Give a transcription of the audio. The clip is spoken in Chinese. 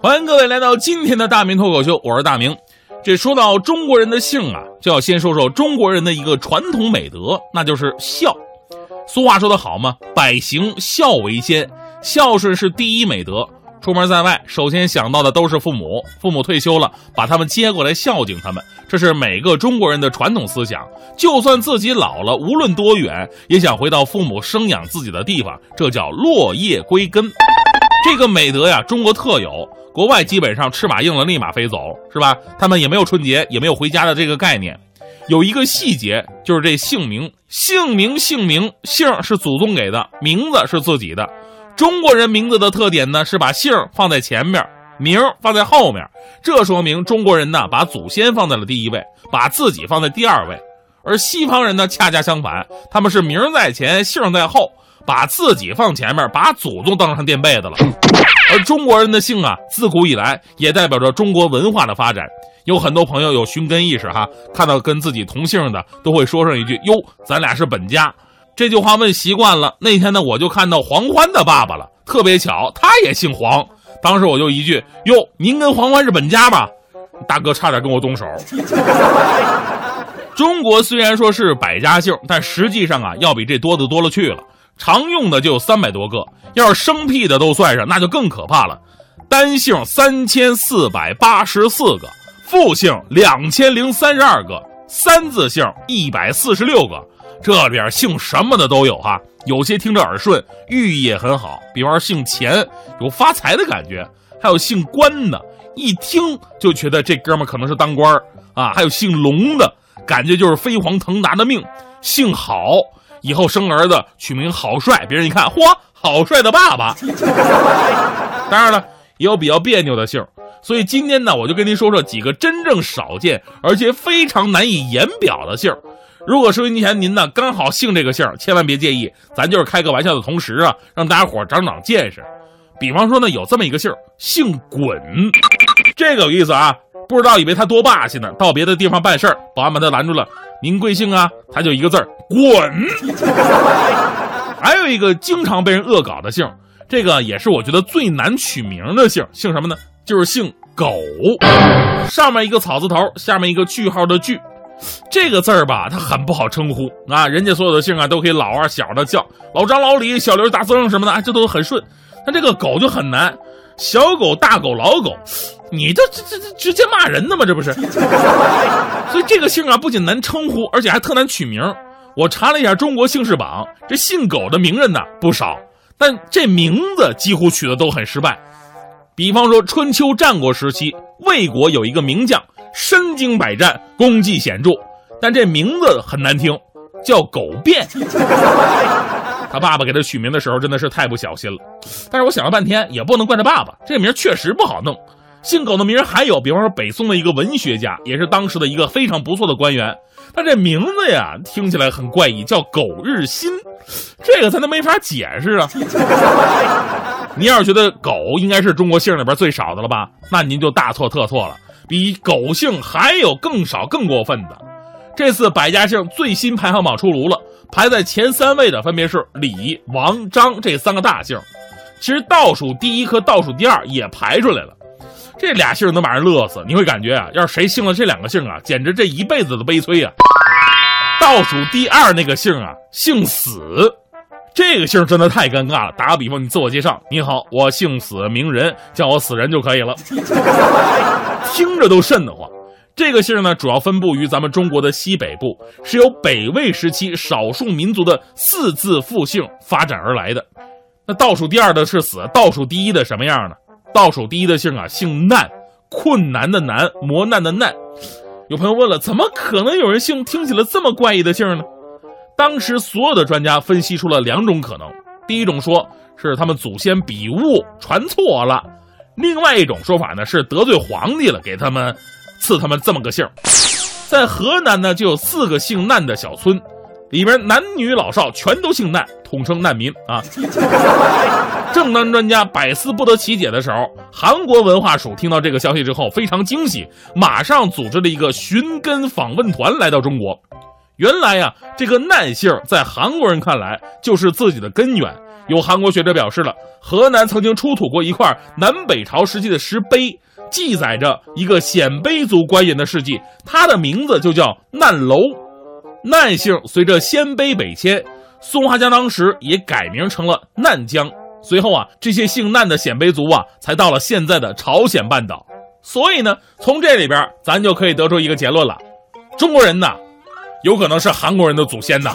欢迎各位来到今天的大明脱口秀，我是大明。这说到中国人的姓啊，就要先说说中国人的一个传统美德，那就是孝。俗话说得好嘛，百行孝为先，孝顺是第一美德。出门在外，首先想到的都是父母。父母退休了，把他们接过来孝敬他们，这是每个中国人的传统思想。就算自己老了，无论多远，也想回到父母生养自己的地方，这叫落叶归根。这个美德呀，中国特有，国外基本上翅膀硬了立马飞走，是吧？他们也没有春节，也没有回家的这个概念。有一个细节，就是这姓名，姓名，姓名，姓是祖宗给的，名字是自己的。中国人名字的特点呢，是把姓放在前面，名放在后面。这说明中国人呢，把祖先放在了第一位，把自己放在第二位。而西方人呢，恰恰相反，他们是名在前，姓在后，把自己放前面，把祖宗当成垫背的了。而中国人的姓啊，自古以来也代表着中国文化的发展。有很多朋友有寻根意识哈，看到跟自己同姓的，都会说上一句：“哟，咱俩是本家。”这句话问习惯了，那天呢，我就看到黄欢的爸爸了，特别巧，他也姓黄。当时我就一句：“哟，您跟黄欢是本家吧？”大哥差点跟我动手。中国虽然说是百家姓，但实际上啊，要比这多的多了去了。常用的就有三百多个，要是生僻的都算上，那就更可怕了。单姓三千四百八十四个，复姓两千零三十二个，三字姓一百四十六个。这边姓什么的都有哈，有些听着耳顺，寓意也很好。比方说姓钱，有发财的感觉；还有姓关的，一听就觉得这哥们可能是当官啊；还有姓龙的，感觉就是飞黄腾达的命；姓郝，以后生儿子取名郝帅，别人一看，嚯，郝帅的爸爸。当然了，也有比较别扭的姓，所以今天呢，我就跟您说说几个真正少见而且非常难以言表的姓。如果收音机前您呢刚好姓这个姓，千万别介意，咱就是开个玩笑的同时啊，让大家伙长长见识。比方说呢，有这么一个姓，姓滚，这个有意思啊。不知道以为他多霸气呢，到别的地方办事儿，保安把他拦住了。您贵姓啊？他就一个字儿，滚。还有一个经常被人恶搞的姓，这个也是我觉得最难取名的姓，姓什么呢？就是姓狗，上面一个草字头，下面一个句号的句。这个字儿吧，它很不好称呼啊！人家所有的姓啊，都可以老啊小的叫老张、老李、小刘、大曾什么的，这都很顺。但这个狗就很难，小狗、大狗、老狗，你这这这这直接骂人的吗？这不是？所以这个姓啊，不仅难称呼，而且还特难取名。我查了一下中国姓氏榜，这姓狗的名人呢不少，但这名字几乎取的都很失败。比方说春秋战国时期，魏国有一个名将。身经百战，功绩显著，但这名字很难听，叫狗变。他爸爸给他取名的时候真的是太不小心了。但是我想了半天，也不能怪他爸爸，这名确实不好弄。姓狗的名还有，比方说北宋的一个文学家，也是当时的一个非常不错的官员，他这名字呀听起来很怪异，叫苟日新，这个咱都没法解释啊。你要是觉得狗应该是中国姓里边最少的了吧，那您就大错特错了。比狗姓还有更少更过分的，这次百家姓最新排行榜出炉了，排在前三位的分别是李、王、张这三个大姓，其实倒数第一和倒数第二也排出来了，这俩姓能把人乐死。你会感觉啊，要是谁姓了这两个姓啊，简直这一辈子的悲催啊。倒数第二那个姓啊，姓死。这个姓真的太尴尬了。打个比方，你自我介绍：“你好，我姓死，名人，叫我死人就可以了。”听着都瘆得慌。这个姓呢，主要分布于咱们中国的西北部，是由北魏时期少数民族的四字复姓发展而来的。那倒数第二的是死，倒数第一的什么样呢？倒数第一的姓啊，姓难，困难的难，磨难的难。有朋友问了，怎么可能有人姓听起来这么怪异的姓呢？当时所有的专家分析出了两种可能：第一种说是他们祖先笔误传错了；另外一种说法呢是得罪皇帝了，给他们赐他们这么个姓。在河南呢，就有四个姓难的小村，里边男女老少全都姓难，统称难民啊。正当专家百思不得其解的时候，韩国文化署听到这个消息之后非常惊喜，马上组织了一个寻根访问团来到中国。原来呀，这个难姓在韩国人看来就是自己的根源，有韩国学者表示了，河南曾经出土过一块南北朝时期的石碑，记载着一个鲜卑族官员的事迹，他的名字就叫难楼。难姓随着鲜卑北迁，松花江当时也改名成了难江。随后啊，这些姓难的鲜卑族啊，才到了现在的朝鲜半岛。所以呢，从这里边咱就可以得出一个结论了：中国人呐，有可能是韩国人的祖先呐。